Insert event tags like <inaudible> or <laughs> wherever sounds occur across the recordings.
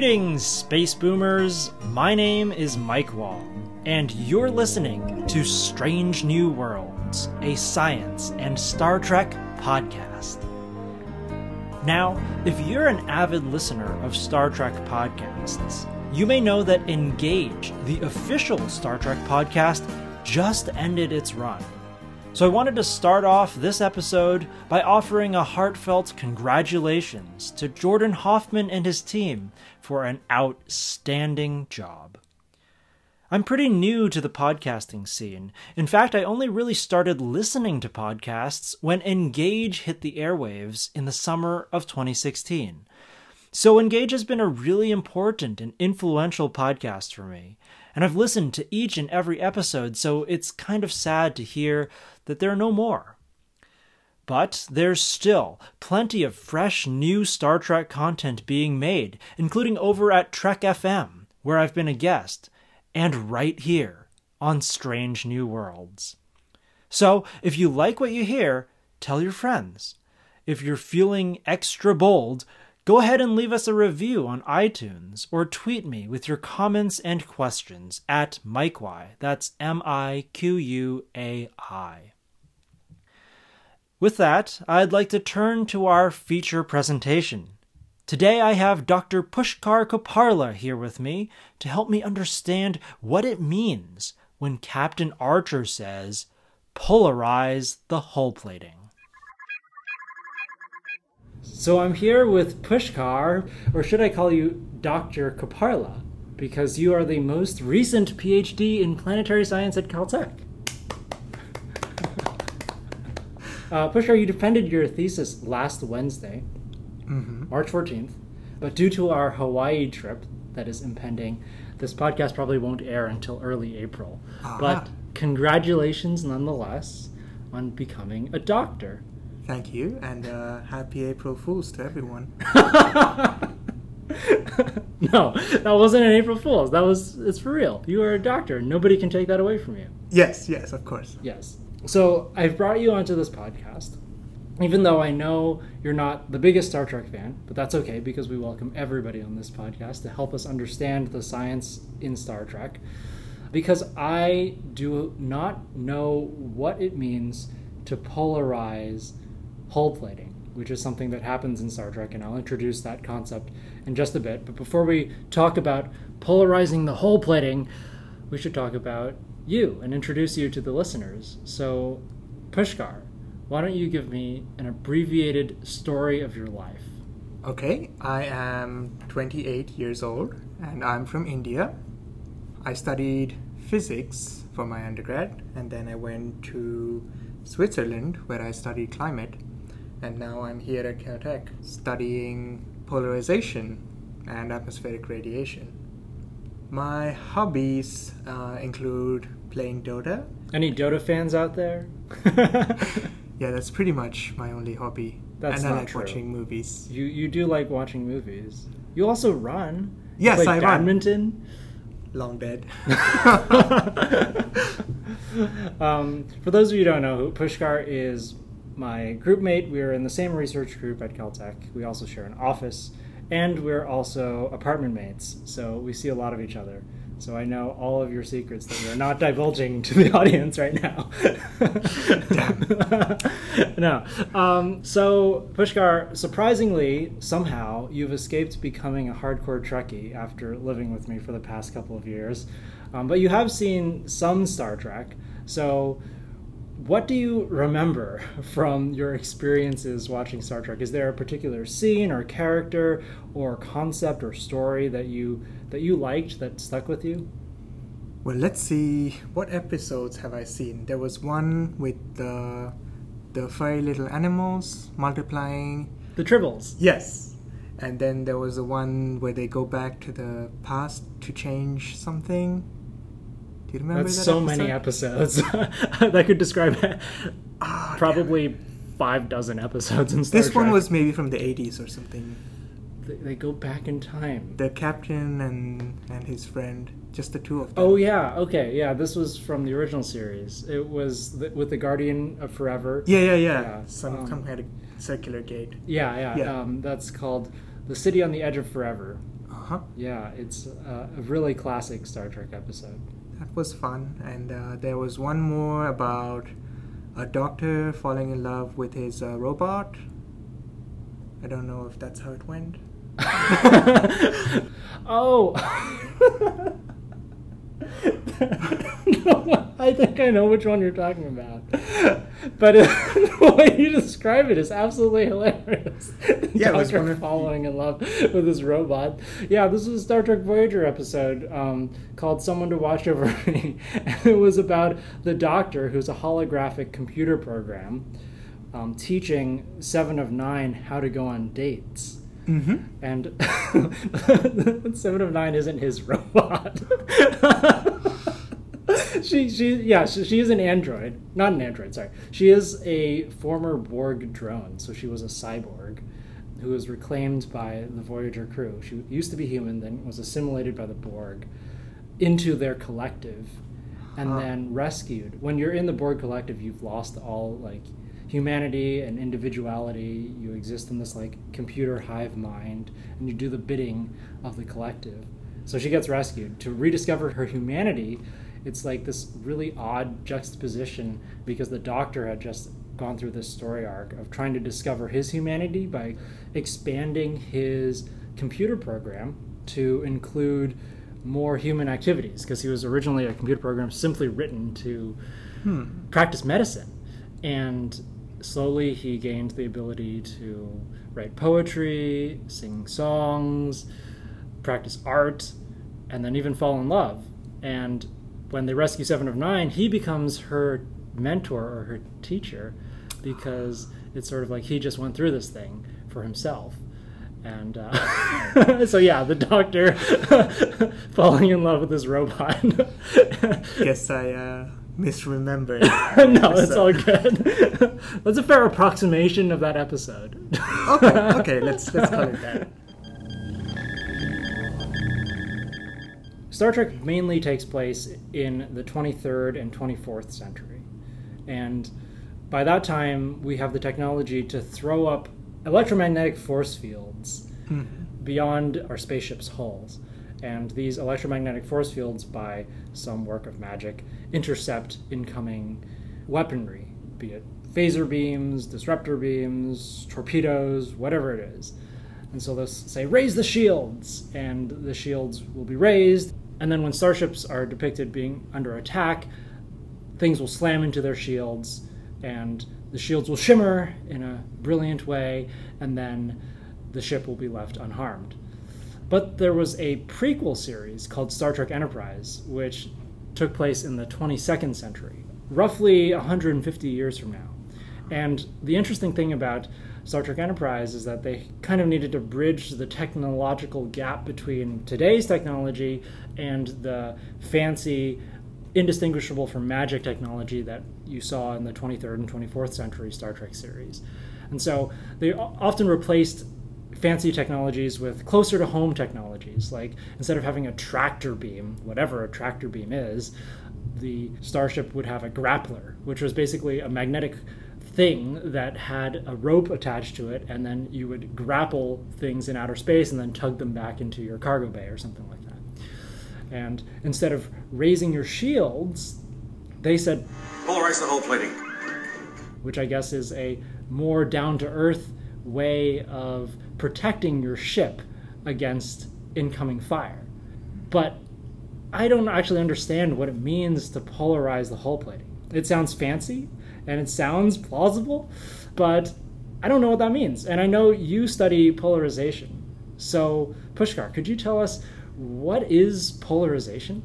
Greetings, space boomers. My name is Mike Wong, and you're listening to Strange New Worlds, a science and Star Trek podcast. Now, if you're an avid listener of Star Trek podcasts, you may know that Engage, the official Star Trek podcast, just ended its run. So I wanted to start off this episode by offering a heartfelt congratulations to Jordan Hoffman and his team for an outstanding job. I'm pretty new to the podcasting scene. In fact, I only really started listening to podcasts when Engage hit the airwaves in the summer of 2016. So Engage has been a really important and influential podcast for me and I've listened to each and every episode, so it's kind of sad to hear that there are no more. But there's still plenty of fresh new Star Trek content being made, including over at Trek FM, where I've been a guest, and right here on Strange New Worlds. So, if you like what you hear, tell your friends. If you're feeling extra bold, Go ahead and leave us a review on iTunes or tweet me with your comments and questions at MikeY. That's M I Q U A I. With that, I'd like to turn to our feature presentation. Today I have Dr. Pushkar Kopparla here with me to help me understand what it means when Captain Archer says, polarize the hull plating. So I'm here with Pushkar, or should I call you Dr. Kopparla? because you are the most recent PhD in planetary science at Caltech. <laughs> uh, Pushkar, you defended your thesis last Wednesday, mm-hmm. March 14th, but due to our Hawaii trip that is impending, this podcast probably won't air until early April. Uh-huh. But congratulations nonetheless on becoming a doctor. Thank you, and uh, happy April Fools to everyone. <laughs> <laughs> no, that wasn't an April Fool's. That was it's for real. You are a doctor. Nobody can take that away from you. Yes, yes, of course. Yes. So I've brought you onto this podcast, even though I know you're not the biggest Star Trek fan, but that's okay because we welcome everybody on this podcast to help us understand the science in Star Trek. Because I do not know what it means to polarize hull plating, which is something that happens in Star Trek, and I'll introduce that concept in just a bit. But before we talk about polarizing the hull plating, we should talk about you and introduce you to the listeners. So, Pushkar, why don't you give me an abbreviated story of your life? Okay, I am 28 years old and I'm from India. I studied physics for my undergrad and then I went to Switzerland where I studied climate and now I'm here at Caltech studying polarization and atmospheric radiation. My hobbies uh, include playing Dota. Any Dota fans out there? <laughs> yeah, that's pretty much my only hobby. That's and I like true. watching movies. You you do like watching movies. You also run. Yes, play I badminton. Run. Long dead. <laughs> <laughs> um, for those of you who don't know, Pushkar is my group mate. We're in the same research group at Caltech. We also share an office, and we're also apartment mates. So we see a lot of each other. So I know all of your secrets that you're not divulging to the <laughs> audience right now. <laughs> no. Um, so Pushkar, surprisingly, somehow you've escaped becoming a hardcore Trekkie after living with me for the past couple of years. Um, but you have seen some Star Trek. So what do you remember <laughs> from your experiences watching Star Trek? Is there a particular scene or character or concept or story that you that you liked that stuck with you? Well, let's see. What episodes have I seen? There was one with the the furry little animals multiplying. The tribbles. Yes. And then there was the one where they go back to the past to change something. Do you remember That's that so episode? many episodes <laughs> that could describe <laughs> Ah, probably five dozen episodes in Star This one was maybe from the 80s or something. They, they go back in time. The captain and and his friend, just the two of them. Oh yeah, okay, yeah. This was from the original series. It was the, with the Guardian of Forever. Yeah, yeah, yeah. Yeah, Some um, some kind of circular gate. Yeah, yeah. Yeah. Um, that's called the City on the Edge of Forever. Uh-huh. Yeah, it's uh, a really classic Star Trek episode. That was fun. And uh, there was one more about a doctor falling in love with his uh, robot. I don't know if that's how it went. <laughs> oh. <laughs> <laughs> I think I know which one you're talking about. But <laughs> the way you describe it is absolutely hilarious. <laughs> Yeah, it was Doctor falling in love with this robot. Yeah, this was a Star Trek Voyager episode um, called "Someone to Watch Over Me," and it was about the Doctor, who's a holographic computer program, um, teaching Seven of Nine how to go on dates Mm-hmm. and Seven of Nine isn't his robot. She she yeah she, she is an android, not an android. Sorry, she is a former Borg drone, so she was a cyborg who was reclaimed by the Voyager crew. She used to be human, then was assimilated by the Borg into their collective, and Huh. then rescued. When you're in the Borg collective, you've lost all like humanity and individuality. You exist in this like computer hive mind, and you do the bidding of the collective. So she gets rescued to rediscover her humanity. It's like this really odd juxtaposition because the doctor had just gone through this story arc of trying to discover his humanity by expanding his computer program to include more human activities because he was originally a computer program simply written to Hmm. practice medicine. And slowly he gained the ability to write poetry, sing songs, practice art, and then even fall in love. And when they rescue Seven of Nine, he becomes her mentor or her teacher because it's sort of like he just went through this thing for himself. And uh, <laughs> so, yeah, the doctor <laughs> falling in love with this robot. <laughs> Guess I uh, misremembered. no, it's all good. That's a fair approximation of that episode. okay, okay, let's let's call it that. Star Trek mainly takes place in the 23rd and 24th century. And by that time, we have the technology to throw up electromagnetic force fields mm-hmm. beyond our spaceship's hulls. And these electromagnetic force fields, by some work of magic, intercept incoming weaponry, be it phaser beams, disruptor beams, torpedoes, whatever it is. And so they'll say, raise the shields, and the shields will be raised. And then when starships are depicted being under attack, things will slam into their shields, and the shields will shimmer in a brilliant way, and then the ship will be left unharmed. But there was a prequel series called Star Trek Enterprise, which took place in the 22nd century, roughly 150 years from now. And the interesting thing about Star Trek Enterprise is that they kind of needed to bridge the technological gap between today's technology and the fancy, indistinguishable from magic technology that you saw in the 23rd and 24th century Star Trek series. And so they often replaced fancy technologies with closer to home technologies. Like instead of having a tractor beam, whatever a tractor beam is, the starship would have a grappler, which was basically a magnetic thing that had a rope attached to it, and then you would grapple things in outer space and then tug them back into your cargo bay or something like that. And instead of raising your shields, they said, Polarize the hull plating. which I guess is a more down to earth way of protecting your ship against incoming fire. But I don't actually understand what it means to polarize the hull plating. It sounds fancy and it sounds plausible, but I don't know what that means. And I know you study polarization. So, Pushkar, could you tell us what is polarization?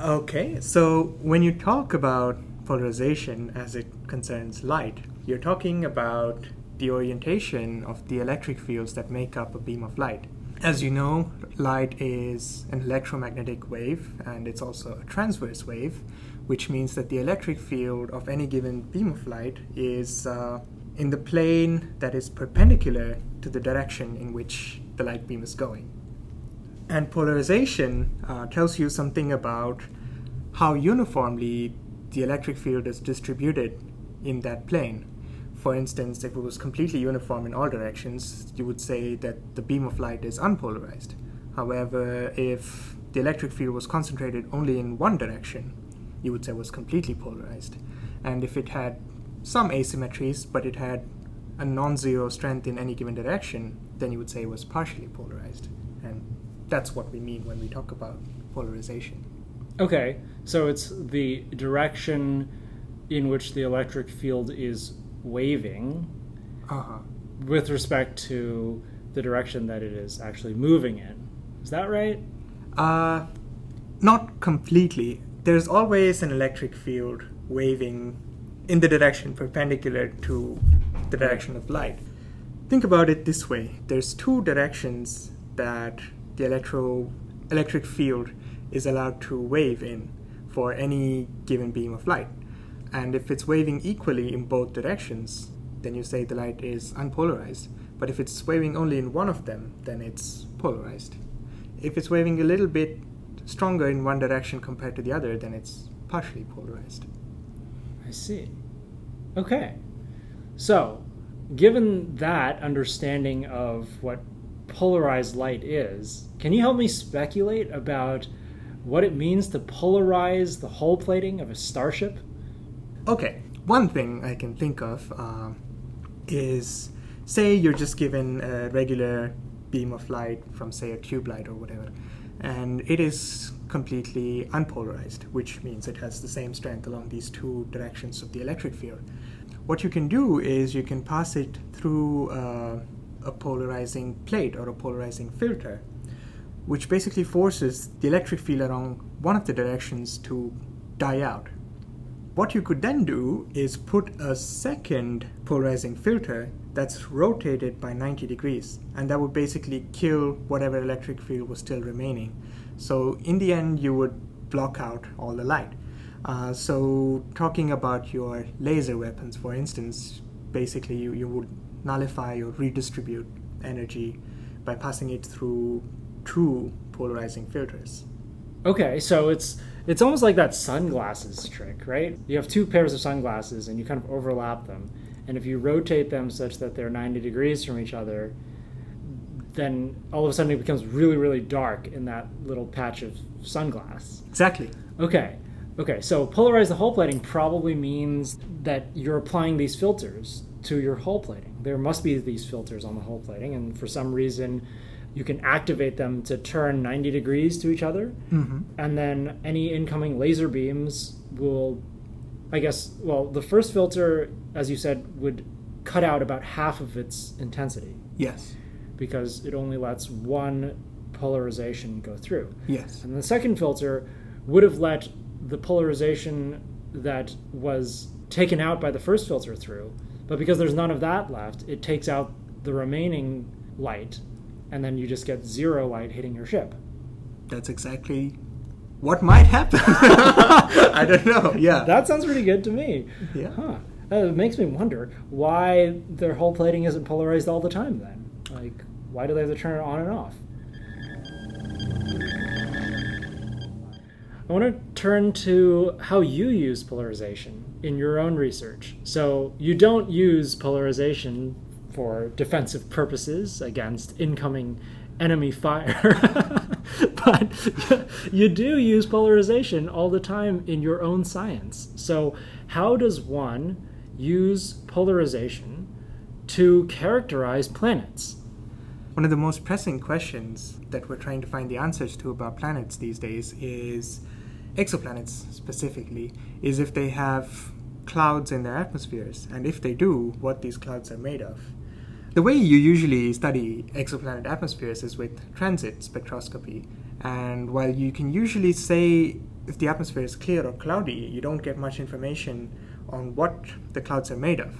Okay, so when you talk about polarization as it concerns light, you're talking about the orientation of the electric fields that make up a beam of light. As you know, light is an electromagnetic wave and it's also a transverse wave, which means that the electric field of any given beam of light is uh, in the plane that is perpendicular to the direction in which the light beam is going. And polarization uh, tells you something about how uniformly the electric field is distributed in that plane. For instance, if it was completely uniform in all directions, you would say that the beam of light is unpolarized. However, if the electric field was concentrated only in one direction, you would say it was completely polarized. And if it had some asymmetries, but it had a non zero strength in any given direction, then you would say it was partially polarized. And that's what we mean when we talk about polarization. Okay, so it's the direction in which the electric field is waving Uh-huh. with respect to the direction that it is actually moving in. Is that right? Uh, not completely. There's always an electric field waving in the direction perpendicular to the direction of light. Think about it this way there's two directions that the electro electric field is allowed to wave in for any given beam of light. And if it's waving equally in both directions, then you say the light is unpolarized. But if it's waving only in one of them, then it's polarized. If it's waving a little bit stronger in one direction compared to the other, then it's partially polarized. I see. Okay. So, given that understanding of what polarized light is, can you help me speculate about what it means to polarize the hull plating of a starship? Okay, one thing I can think of uh, is say you're just given a regular beam of light from, say, a tube light or whatever, and it is completely unpolarized, which means it has the same strength along these two directions of the electric field. What you can do is you can pass it through uh, a polarizing plate or a polarizing filter, which basically forces the electric field along one of the directions to die out. What you could then do is put a second polarizing filter that's rotated by 90 degrees, and that would basically kill whatever electric field was still remaining. So, in the end, you would block out all the light. Uh, so, talking about your laser weapons, for instance, basically you, you would nullify or redistribute energy by passing it through two polarizing filters. Okay, so it's it's almost like that sunglasses trick, right? You have two pairs of sunglasses and you kind of overlap them. And if you rotate them such that they're 90 degrees from each other, then all of a sudden it becomes really, really dark in that little patch of sunglass. Exactly. Okay. Okay, so polarize the hull plating probably means that you're applying these filters to your hull plating. There must be these filters on the hull plating, and for some reason, you can activate them to turn 90 degrees to each other, Mm-hmm. and then any incoming laser beams will, I guess, well, the first filter, as you said, would cut out about half of its intensity Yes. because it only lets one polarization go through. Yes. And the second filter would have let the polarization that was taken out by the first filter through, but because there's none of that left, it takes out the remaining light, and then you just get zero light hitting your ship. That's exactly what might happen. <laughs> I don't know. Yeah. That sounds pretty good to me. yeah. Huh. Uh, it makes me wonder why their hull plating isn't polarized all the time then. Like, why do they have to turn it on and off? I want to turn to how you use polarization in your own research. So, you don't use polarization for defensive purposes against incoming enemy fire, <laughs> but <laughs> you do use polarization all the time in your own science. So, how does one use polarization to characterize planets? One of the most pressing questions that we're trying to find the answers to about planets these days is exoplanets specifically, is if they have clouds in their atmospheres, and if they do, what these clouds are made of. The way you usually study exoplanet atmospheres is with transit spectroscopy, and while you can usually say if the atmosphere is clear or cloudy, you don't get much information on what the clouds are made of.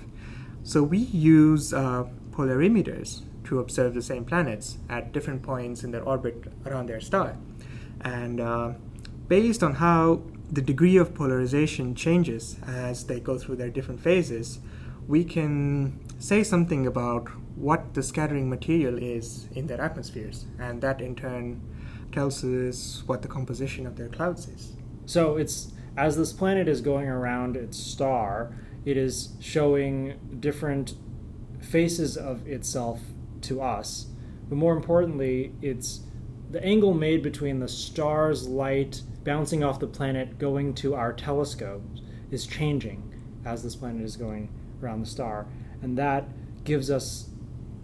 So we use uh, polarimeters to observe the same planets at different points in their orbit around their star. And uh, based on how the degree of polarization changes as they go through their different phases, we can say something about what the scattering material is in their atmospheres. And that in turn tells us what the composition of their clouds is. So it's as this planet is going around its star, it is showing different faces of itself to us. But more importantly, it's the angle made between the star's light bouncing off the planet going to our telescopes is changing as this planet is going around the star. And that gives us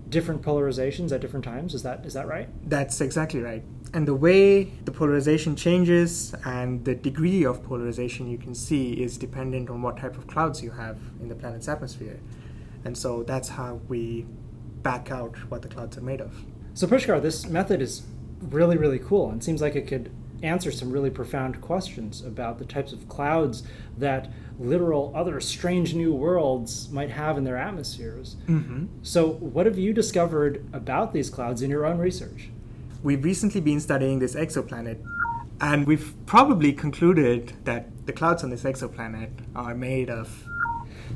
different polarizations at different times. Is that is that right? That's exactly right. And the way the polarization changes and the degree of polarization you can see is dependent on what type of clouds you have in the planet's atmosphere. And so that's how we back out what the clouds are made of. So Pushkar, this method is really, really cool and seems like it could answer some really profound questions about the types of clouds that literal other strange new worlds might have in their atmospheres. Mm-hmm. So, what have you discovered about these clouds in your own research? We've recently been studying this exoplanet, and we've probably concluded that the clouds on this exoplanet are made of.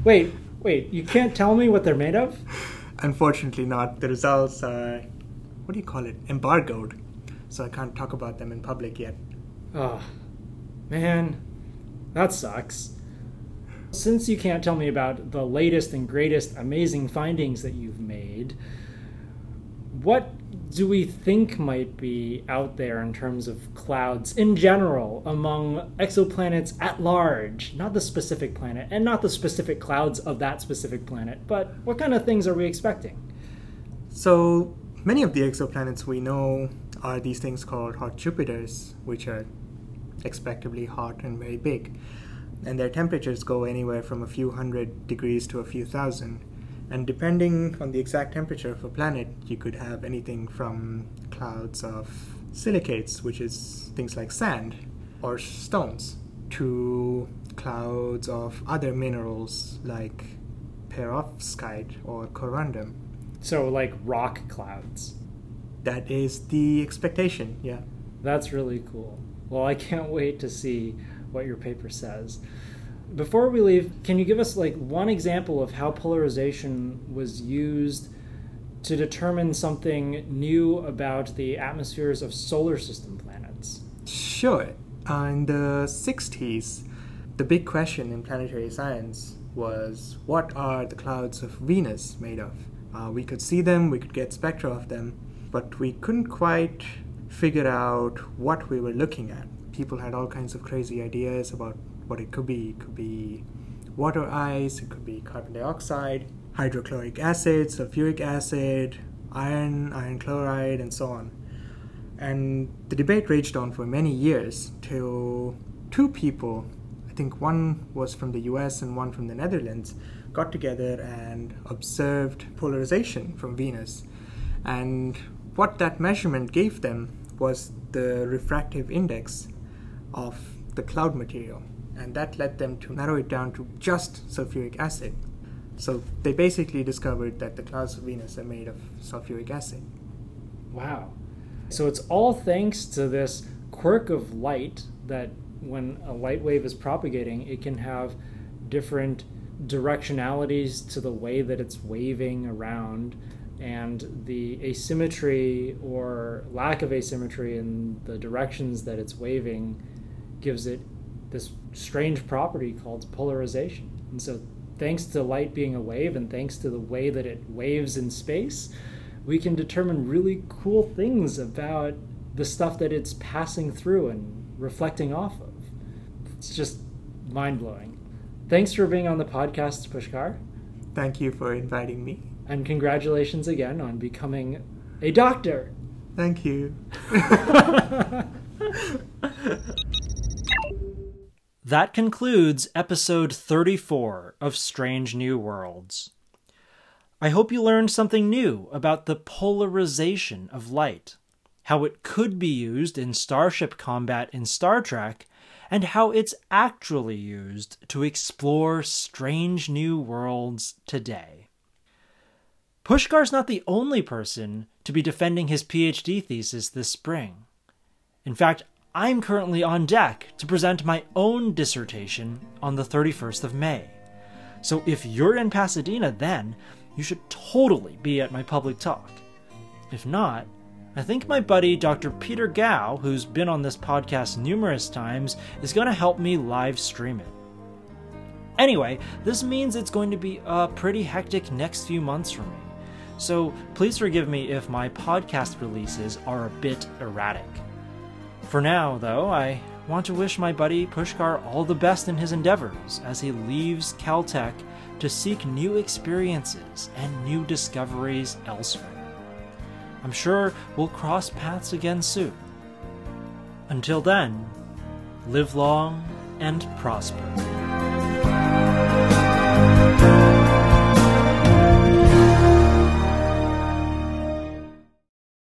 Wait, wait, you can't tell me what they're made of? <laughs> Unfortunately, not. The results are, what do you call it, embargoed. So I can't talk about them in public yet. Oh, man, that sucks. Since you can't tell me about the latest and greatest amazing findings that you've made, what do we think might be out there in terms of clouds in general among exoplanets at large? Not the specific planet and not the specific clouds of that specific planet, but what kind of things are we expecting? So, many of the exoplanets we know are these things called hot Jupiters, which are expectably hot and very big. And their temperatures go anywhere from a few hundred degrees to a few thousand. And depending on the exact temperature of a planet, you could have anything from clouds of silicates, which is things like sand or stones, to clouds of other minerals like perovskite or corundum. So, like rock clouds. That is the expectation, yeah. That's really cool. Well, I can't wait to see what your paper says. Before we leave, can you give us like one example of how polarization was used to determine something new about the atmospheres of solar system planets? Sure. Uh, in the 60s, the big question in planetary science was what are the clouds of Venus made of? Uh, we could see them, we could get spectra of them, but we couldn't quite figure out what we were looking at. People had all kinds of crazy ideas about what it could be. It could be water ice, it could be carbon dioxide, hydrochloric acid, sulfuric acid, iron, iron chloride, and so on. And the debate raged on for many years till two people, I think one was from the US and one from the Netherlands, got together and observed polarization from Venus. And what that measurement gave them was the refractive index of the cloud material. And that led them to narrow it down to just sulfuric acid. So they basically discovered that the clouds of Venus are made of sulfuric acid. Wow. So it's all thanks to this quirk of light that when a light wave is propagating, it can have different directionalities to the way that it's waving around and the asymmetry or lack of asymmetry in the directions that it's waving gives it this strange property called polarization. And so, thanks to light being a wave and thanks to the way that it waves in space, we can determine really cool things about the stuff that it's passing through and reflecting off of. It's just mind blowing. Thanks for being on the podcast, Pushkar. Thank you for inviting me. And congratulations again on becoming a doctor. Thank you. <laughs> that concludes episode 34 of Strange New Worlds. I hope you learned something new about the polarization of light, how it could be used in starship combat in Star Trek, and how it's actually used to explore strange new worlds today. Pushkar's not the only person to be defending his PhD thesis this spring. In fact, I'm currently on deck to present my own dissertation on the 31st of May. So if you're in Pasadena then, you should totally be at my public talk. If not, I think my buddy Dr. Peter Gao, who's been on this podcast numerous times, is going to help me live stream it. Anyway, this means it's going to be a pretty hectic next few months for me. So please forgive me if my podcast releases are a bit erratic. For now, though, I want to wish my buddy Pushkar all the best in his endeavors as he leaves Caltech to seek new experiences and new discoveries elsewhere. I'm sure we'll cross paths again soon. Until then, live long and prosper.